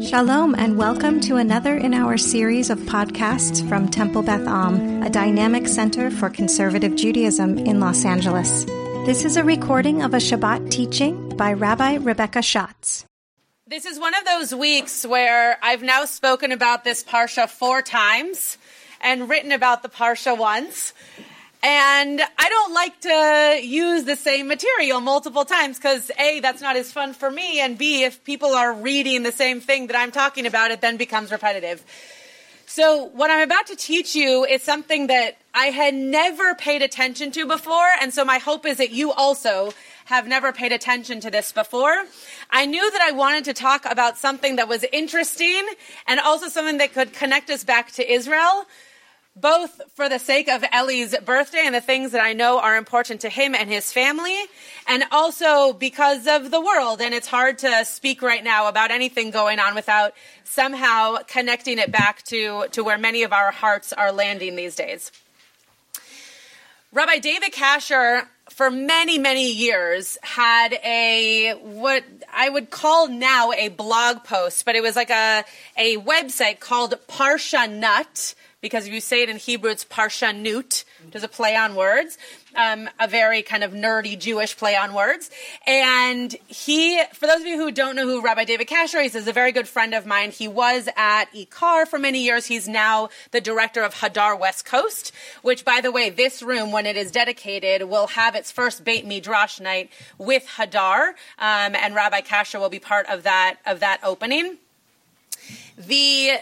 Shalom, and welcome to another in our series of podcasts from Temple Beth Am, a dynamic center for conservative Judaism in Los Angeles. This is a recording of a Shabbat teaching by Rabbi Rebecca Schatz. This is one of those weeks where I've now spoken about this Parsha four times and written about the Parsha once. And I don't like to use the same material multiple times because A, that's not as fun for me. And B, if people are reading the same thing that I'm talking about, it then becomes repetitive. So what I'm about to teach you is something that I had never paid attention to before. And so my hope is that you also have never paid attention to this before. I knew that I wanted to talk about something that was interesting and also something that could connect us back to Israel both for the sake of Ellie's birthday and the things that I know are important to him and his family, and also because of the world. And it's hard to speak right now about anything going on without somehow connecting it back to, to where many of our hearts are landing these days. Rabbi David Kasher, for many, many years, had a what I would call now a blog post, but it was like a, a website called Parsha Nut because if you say it in Hebrew, it's parshanut, is a play on words, um, a very kind of nerdy Jewish play on words. And he, for those of you who don't know who Rabbi David Kasher is, is a very good friend of mine. He was at IKAR for many years. He's now the director of Hadar West Coast, which, by the way, this room, when it is dedicated, will have its first Beit Midrash night with Hadar, um, and Rabbi Kasher will be part of that of that opening. The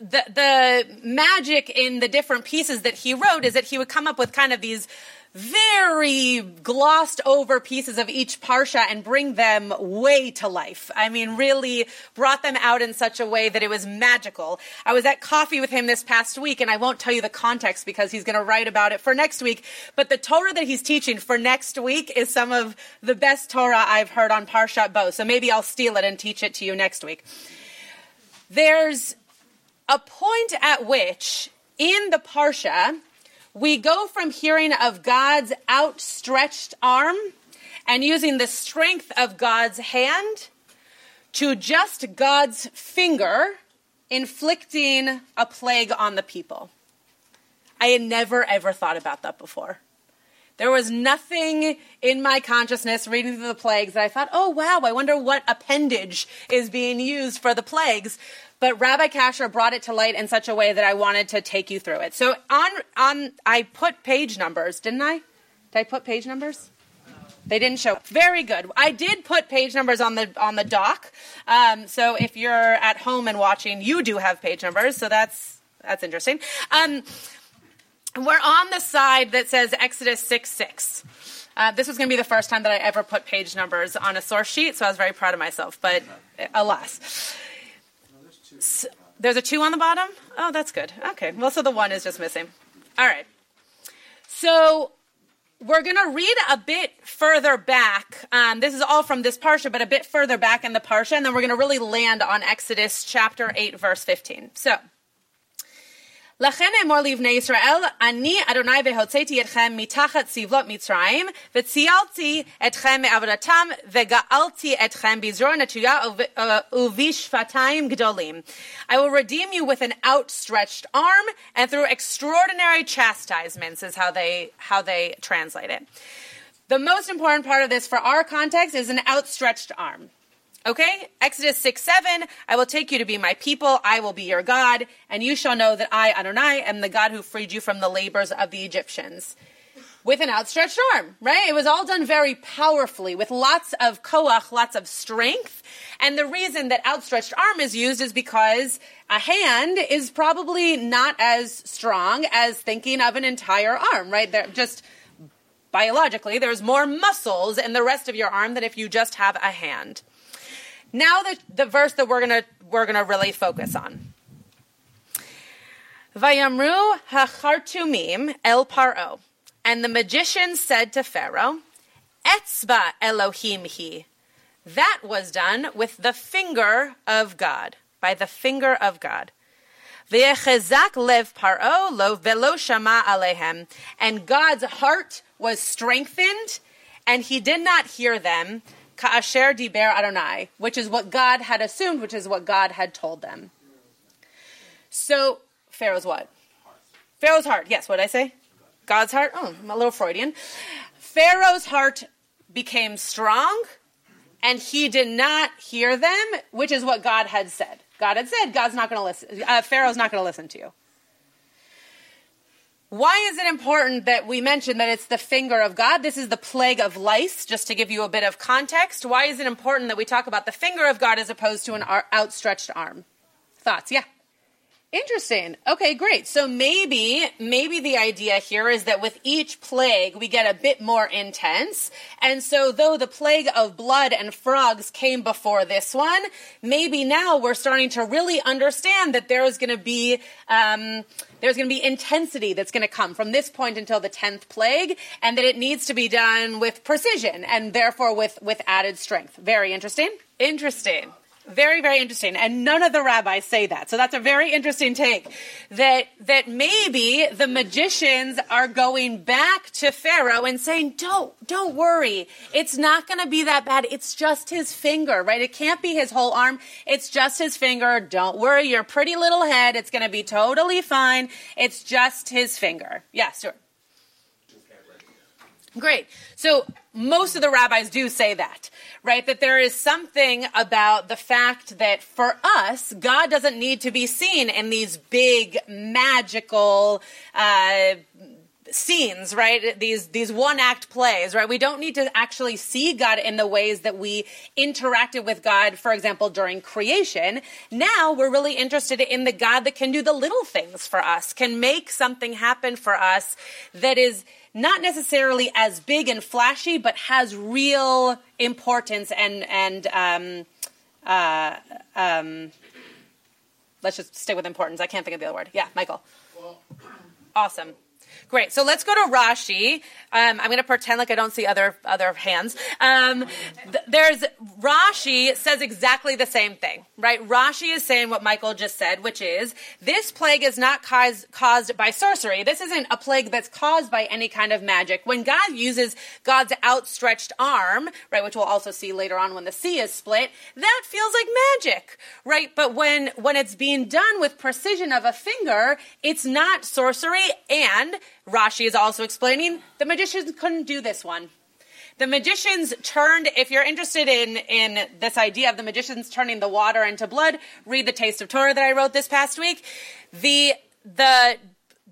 the the magic in the different pieces that he wrote is that he would come up with kind of these very glossed over pieces of each parsha and bring them way to life. I mean, really brought them out in such a way that it was magical. I was at coffee with him this past week, and I won't tell you the context because he's going to write about it for next week. But the Torah that he's teaching for next week is some of the best Torah I've heard on Parshat Bo. So maybe I'll steal it and teach it to you next week. There's a point at which in the Parsha, we go from hearing of God's outstretched arm and using the strength of God's hand to just God's finger inflicting a plague on the people. I had never ever thought about that before. There was nothing in my consciousness reading through the plagues that I thought, oh wow, I wonder what appendage is being used for the plagues. But Rabbi Kasher brought it to light in such a way that I wanted to take you through it. So on on I put page numbers, didn't I? Did I put page numbers? They didn't show. Very good. I did put page numbers on the on the doc. Um, so if you're at home and watching, you do have page numbers. So that's that's interesting. Um, we're on the side that says Exodus six six. Uh, this was going to be the first time that I ever put page numbers on a source sheet, so I was very proud of myself. But alas. So, there's a two on the bottom? Oh, that's good. Okay. Well, so the one is just missing. All right. So we're going to read a bit further back. Um, this is all from this Parsha, but a bit further back in the Parsha, and then we're going to really land on Exodus chapter 8, verse 15. So. לכן אמור לבני ישראל, אני אדוני והוצאתי אתכם מתחת סבלות מצרים, וציילתי אתכם מעבודתם, וגאלתי אתכם בזרוע נטויה ובשפתיים גדולים. I will redeem you with an outstretched arm and through extraordinary chastisements is how they, how they translate it. The most important part of this for our context is an outstretched arm. Okay? Exodus 6 7, I will take you to be my people, I will be your God, and you shall know that I, Adonai, am the God who freed you from the labors of the Egyptians. With an outstretched arm, right? It was all done very powerfully with lots of koach, lots of strength. And the reason that outstretched arm is used is because a hand is probably not as strong as thinking of an entire arm, right? They're just biologically, there's more muscles in the rest of your arm than if you just have a hand. Now the, the verse that we're gonna we're gonna really focus on. Vayamru hachartumim el paro, and the magician said to Pharaoh, Etzba Elohim he. That was done with the finger of God, by the finger of God. V'yechezak lev paro lo velo shama alehem, and God's heart was strengthened, and he did not hear them ka'asher diber Adonai, which is what God had assumed, which is what God had told them. So Pharaoh's what? Pharaoh's heart. Yes, what did I say? God's heart. Oh, I'm a little Freudian. Pharaoh's heart became strong, and he did not hear them, which is what God had said. God had said, God's not going to listen. Uh, Pharaoh's not going to listen to you. Why is it important that we mention that it's the finger of God? This is the plague of lice, just to give you a bit of context. Why is it important that we talk about the finger of God as opposed to an outstretched arm? Thoughts? Yeah. Interesting. Okay, great. So maybe, maybe the idea here is that with each plague, we get a bit more intense. And so though the plague of blood and frogs came before this one, maybe now we're starting to really understand that there's going to be, um, there's going to be intensity that's going to come from this point until the 10th plague, and that it needs to be done with precision and therefore with, with added strength. Very interesting. Interesting. Very, very interesting. And none of the rabbis say that. So that's a very interesting take. That, that maybe the magicians are going back to Pharaoh and saying, don't, don't worry. It's not going to be that bad. It's just his finger, right? It can't be his whole arm. It's just his finger. Don't worry. Your pretty little head. It's going to be totally fine. It's just his finger. Yeah, sure. Great. So most of the rabbis do say that, right? That there is something about the fact that for us, God doesn't need to be seen in these big magical, uh, scenes, right? These these one act plays, right? We don't need to actually see God in the ways that we interacted with God, for example, during creation. Now we're really interested in the God that can do the little things for us, can make something happen for us that is not necessarily as big and flashy, but has real importance and and um, uh, um, let's just stick with importance. I can't think of the other word. Yeah, Michael. Well, awesome. Great. So let's go to Rashi. Um, I'm going to pretend like I don't see other other hands. Um, th- there's Rashi says exactly the same thing, right? Rashi is saying what Michael just said, which is this plague is not caused caused by sorcery. This isn't a plague that's caused by any kind of magic. When God uses God's outstretched arm, right, which we'll also see later on when the sea is split, that feels like magic, right? But when when it's being done with precision of a finger, it's not sorcery and Rashi is also explaining the magicians couldn't do this one. The magicians turned, if you're interested in, in this idea of the magicians turning the water into blood, read the Taste of Torah that I wrote this past week. The, the,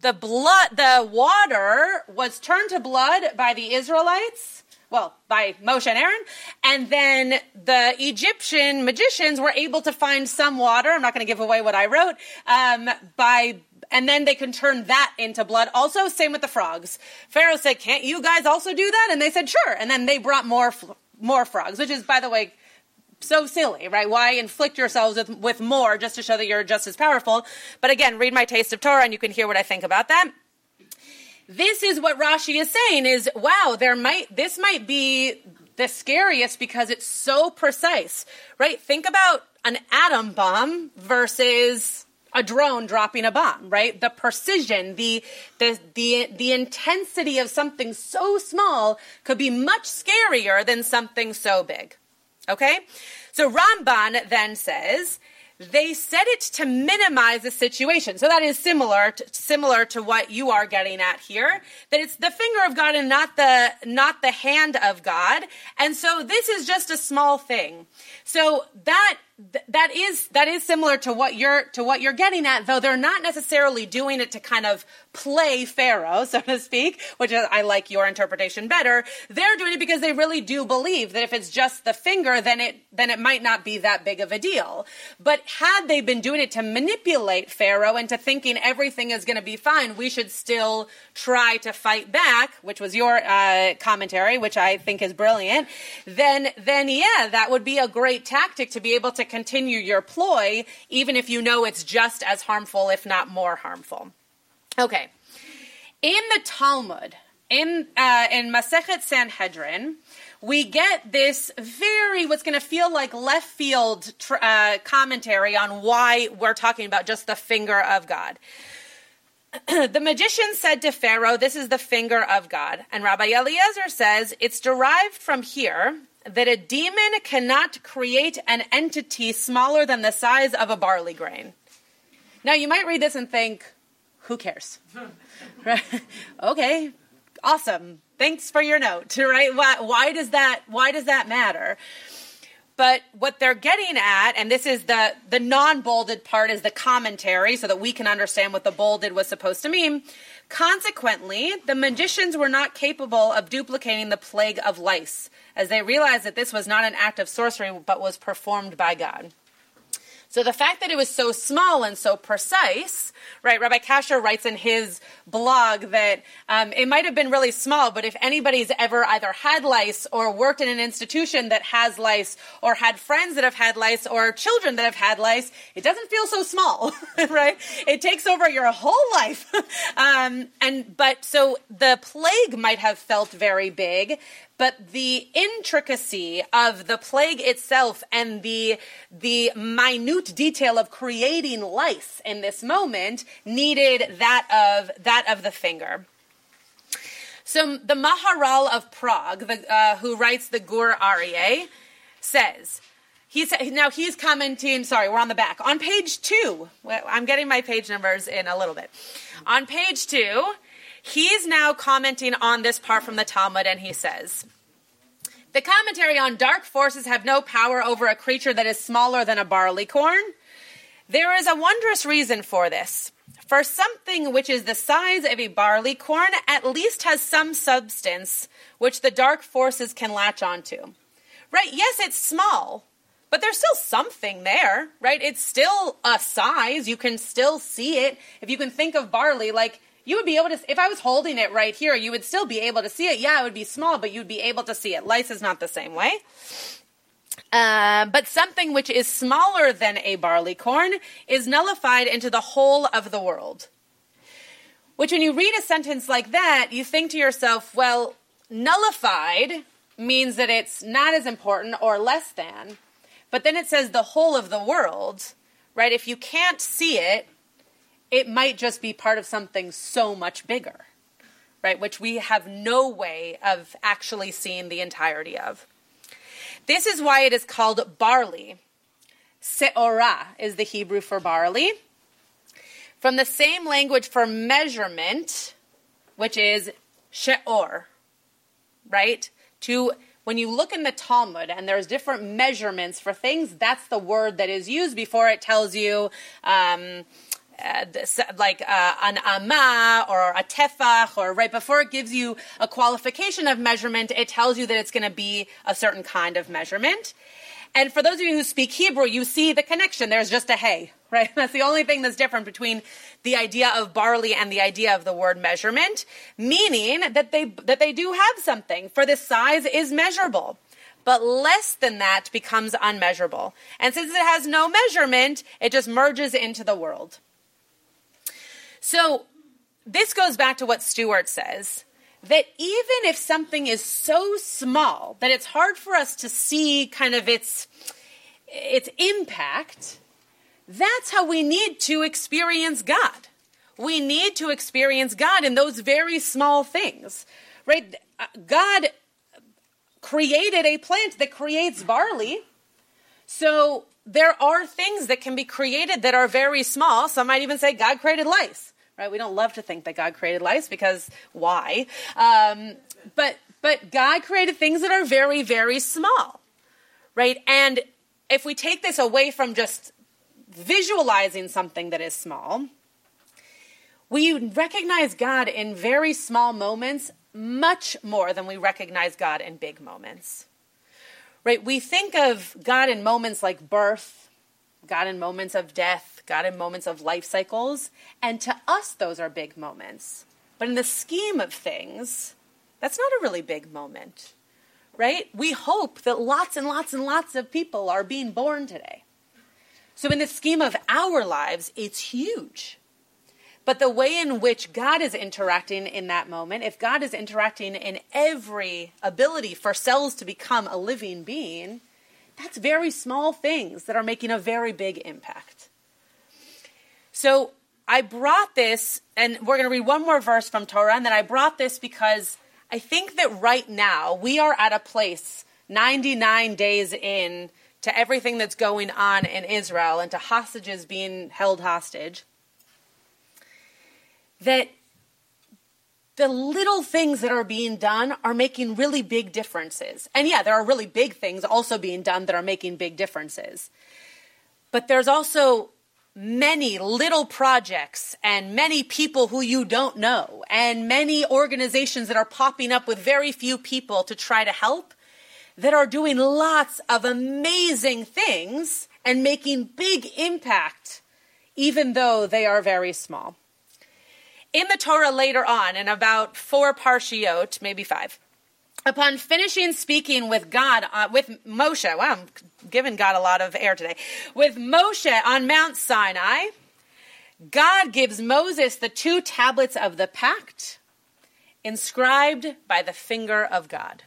the blood, the water was turned to blood by the Israelites well, by Moshe and Aaron. And then the Egyptian magicians were able to find some water. I'm not going to give away what I wrote. Um, by and then they can turn that into blood. Also, same with the frogs. Pharaoh said, "Can't you guys also do that?" And they said, "Sure." And then they brought more more frogs, which is, by the way, so silly, right? Why inflict yourselves with, with more just to show that you're just as powerful? But again, read my Taste of Torah, and you can hear what I think about that. This is what Rashi is saying: is wow, there might this might be the scariest because it's so precise, right? Think about an atom bomb versus a drone dropping a bomb, right? The precision, the, the, the, the intensity of something so small could be much scarier than something so big. Okay? So Ramban then says, they said it to minimize the situation. So that is similar to, similar to what you are getting at here. That it's the finger of God and not the not the hand of God. And so this is just a small thing. So that that is that is similar to what you're to what you're getting at though they're not necessarily doing it to kind of play pharaoh so to speak which is, i like your interpretation better. They're doing it because they really do believe that if it's just the finger then it then it might not be that big of a deal. But had they been doing it to manipulate pharaoh into thinking everything is going to be fine we should still try to fight back which was your uh, commentary which i think is brilliant then then yeah that would be a great tactic to be able to continue your ploy, even if you know it's just as harmful, if not more harmful. Okay. In the Talmud, in uh, in Masechet Sanhedrin, we get this very what's going to feel like left field tr- uh, commentary on why we're talking about just the finger of God. the magician said to Pharaoh, "This is the finger of God," and Rabbi Eliezer says it's derived from here that a demon cannot create an entity smaller than the size of a barley grain. Now, you might read this and think, who cares? right? Okay, awesome. Thanks for your note, right? Why, why does that why does that matter? But what they're getting at, and this is the the non-bolded part is the commentary so that we can understand what the bolded was supposed to mean. Consequently, the magicians were not capable of duplicating the plague of lice, as they realized that this was not an act of sorcery but was performed by God. So the fact that it was so small and so precise, right? Rabbi Kasher writes in his blog that um, it might have been really small, but if anybody's ever either had lice or worked in an institution that has lice, or had friends that have had lice, or children that have had lice, it doesn't feel so small, right? It takes over your whole life. um, and but so the plague might have felt very big, but the intricacy of the plague itself and the the minute detail of creating lice in this moment needed that of that of the finger. So the Maharal of Prague, the, uh, who writes the Gur Aryeh, says. He said, now he's commenting, sorry, we're on the back. On page two, I'm getting my page numbers in a little bit. On page two, He's now commenting on this part from the Talmud, and he says, the commentary on dark forces have no power over a creature that is smaller than a barley corn. There is a wondrous reason for this. For something which is the size of a barley corn at least has some substance which the dark forces can latch onto. Right? Yes, it's small, but there's still something there, right? It's still a size. You can still see it. If you can think of barley, like you would be able to if i was holding it right here you would still be able to see it. Yeah it would be small but you'd be able to see it. Lice is not the same way. Uh, but something which is smaller than a barley corn is nullified into the whole of the world. Which when you read a sentence like that you think to yourself well nullified means that it's not as important or less than but then it says the whole of the world right? If you can't see it it might just be part of something so much bigger, right? Which we have no way of actually seeing the entirety of. This is why it is called barley. Seorah is the Hebrew for barley. From the same language for measurement, which is sheor, right? To when you look in the Talmud and there's different measurements for things, that's the word that is used before it tells you um, uh, like uh, an ama or a tefach, or right before it gives you a qualification of measurement, it tells you that it's going to be a certain kind of measurement. And for those of you who speak Hebrew, you see the connection. There's just a hey, right? That's the only thing that's different between the idea of barley and the idea of the word measurement, meaning that they that they do have something. For the size is measurable but less than that becomes unmeasurable. And since it has no measurement, it just merges into the world. So this goes back to what Stuart says that even if something is so small that it's hard for us to see kind of its its impact, that's how we need to experience God. We need to experience God in those very small things. Right? God created a plant that creates barley. So there are things that can be created that are very small. Some might even say God created lice right? We don't love to think that God created lice because why? Um, but but God created things that are very very small, right? And if we take this away from just visualizing something that is small, we recognize God in very small moments much more than we recognize God in big moments. Right? We think of God in moments like birth, God in moments of death, God in moments of life cycles. And to us, those are big moments. But in the scheme of things, that's not a really big moment, right? We hope that lots and lots and lots of people are being born today. So, in the scheme of our lives, it's huge. But the way in which God is interacting in that moment, if God is interacting in every ability for cells to become a living being, that's very small things that are making a very big impact. So I brought this, and we're going to read one more verse from Torah, and then I brought this because I think that right now we are at a place 99 days in to everything that's going on in Israel and to hostages being held hostage, that the little things that are being done are making really big differences. And yeah, there are really big things also being done that are making big differences. But there's also many little projects and many people who you don't know and many organizations that are popping up with very few people to try to help that are doing lots of amazing things and making big impact even though they are very small. In the Torah later on, in about four parshiot, maybe five, upon finishing speaking with God, uh, with Moshe, wow, I'm giving God a lot of air today, with Moshe on Mount Sinai, God gives Moses the two tablets of the pact inscribed by the finger of God.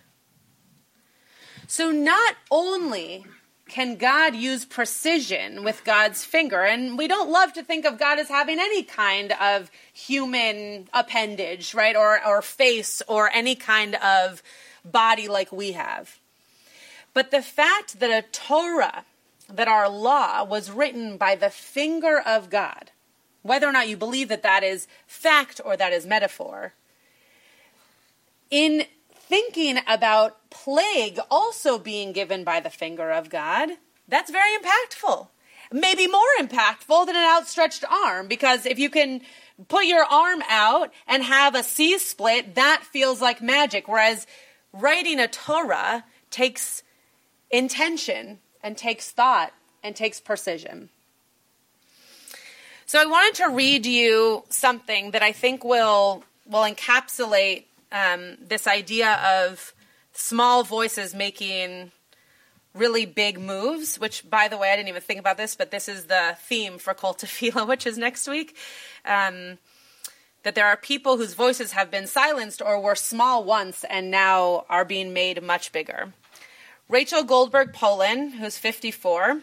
So not only can God use precision with God's finger? And we don't love to think of God as having any kind of human appendage, right? Or, or face or any kind of body like we have. But the fact that a Torah, that our law was written by the finger of God, whether or not you believe that that is fact or that is metaphor, in thinking about plague also being given by the finger of God, that's very impactful. Maybe more impactful than an outstretched arm, because if you can put your arm out and have a sea split, that feels like magic. Whereas writing a Torah takes intention and takes thought and takes precision. So I wanted to read you something that I think will will encapsulate um, this idea of small voices making really big moves, which, by the way, I didn't even think about this, but this is the theme for Kol Tefillah, which is next week. Um, that there are people whose voices have been silenced or were small once and now are being made much bigger. Rachel Goldberg Polin, who's 54,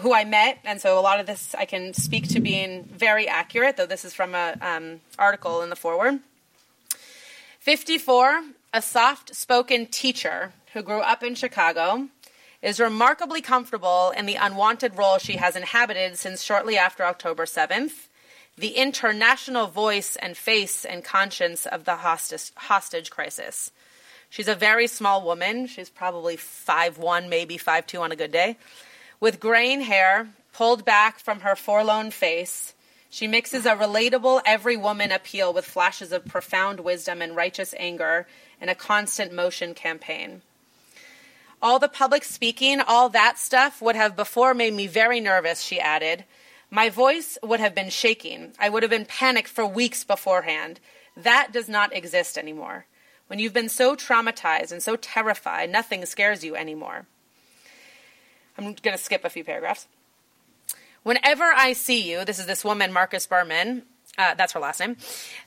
who I met, and so a lot of this I can speak to being very accurate, though this is from an um, article in the Forward. 54, a soft spoken teacher who grew up in Chicago, is remarkably comfortable in the unwanted role she has inhabited since shortly after October 7th, the international voice and face and conscience of the hostage, hostage crisis. She's a very small woman. She's probably five one, maybe five two on a good day, with graying hair pulled back from her forlorn face she mixes a relatable every woman appeal with flashes of profound wisdom and righteous anger in a constant motion campaign. All the public speaking, all that stuff would have before made me very nervous, she added. My voice would have been shaking. I would have been panicked for weeks beforehand. That does not exist anymore. When you've been so traumatized and so terrified, nothing scares you anymore. I'm going to skip a few paragraphs. Whenever I see you, this is this woman, Marcus Berman. Uh, that's her last name.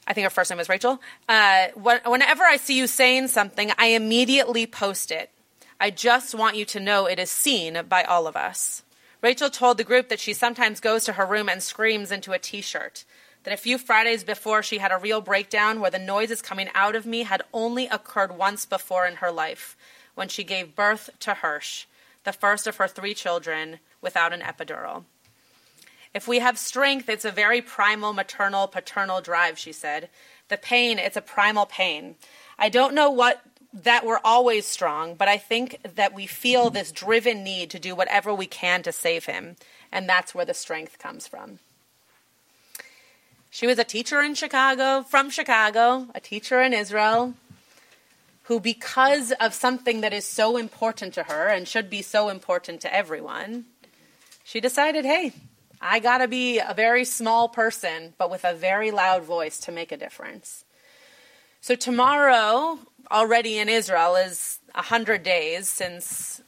I think her first name was Rachel. Uh, whenever I see you saying something, I immediately post it. I just want you to know it is seen by all of us. Rachel told the group that she sometimes goes to her room and screams into a t shirt. That a few Fridays before she had a real breakdown where the noises coming out of me had only occurred once before in her life, when she gave birth to Hersh, the first of her three children, without an epidural. If we have strength, it's a very primal, maternal, paternal drive, she said. The pain, it's a primal pain. I don't know what that we're always strong, but I think that we feel this driven need to do whatever we can to save him, and that's where the strength comes from. She was a teacher in Chicago, from Chicago, a teacher in Israel, who, because of something that is so important to her and should be so important to everyone, she decided, hey, I got to be a very small person, but with a very loud voice to make a difference. So, tomorrow, already in Israel, is 100 days since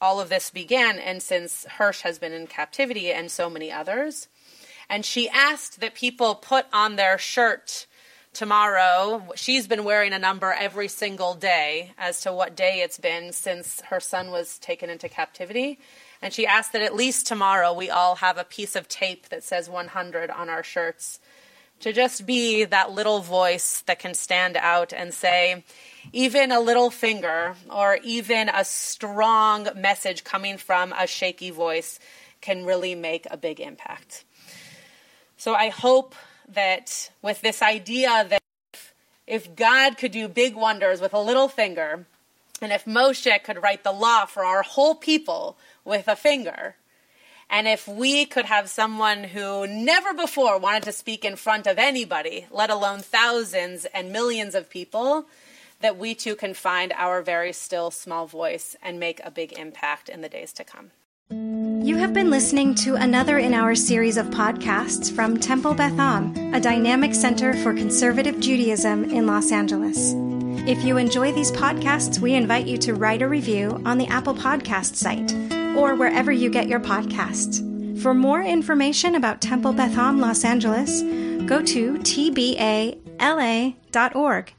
all of this began and since Hersh has been in captivity and so many others. And she asked that people put on their shirt tomorrow. She's been wearing a number every single day as to what day it's been since her son was taken into captivity. And she asked that at least tomorrow we all have a piece of tape that says 100 on our shirts to just be that little voice that can stand out and say, even a little finger or even a strong message coming from a shaky voice can really make a big impact. So I hope that with this idea that if God could do big wonders with a little finger, and if Moshe could write the law for our whole people with a finger, and if we could have someone who never before wanted to speak in front of anybody, let alone thousands and millions of people, that we too can find our very still small voice and make a big impact in the days to come. You have been listening to another in our series of podcasts from Temple Beth Am, a dynamic center for conservative Judaism in Los Angeles. If you enjoy these podcasts, we invite you to write a review on the Apple Podcast site or wherever you get your podcasts. For more information about Temple Beth Am Los Angeles, go to tbala.org.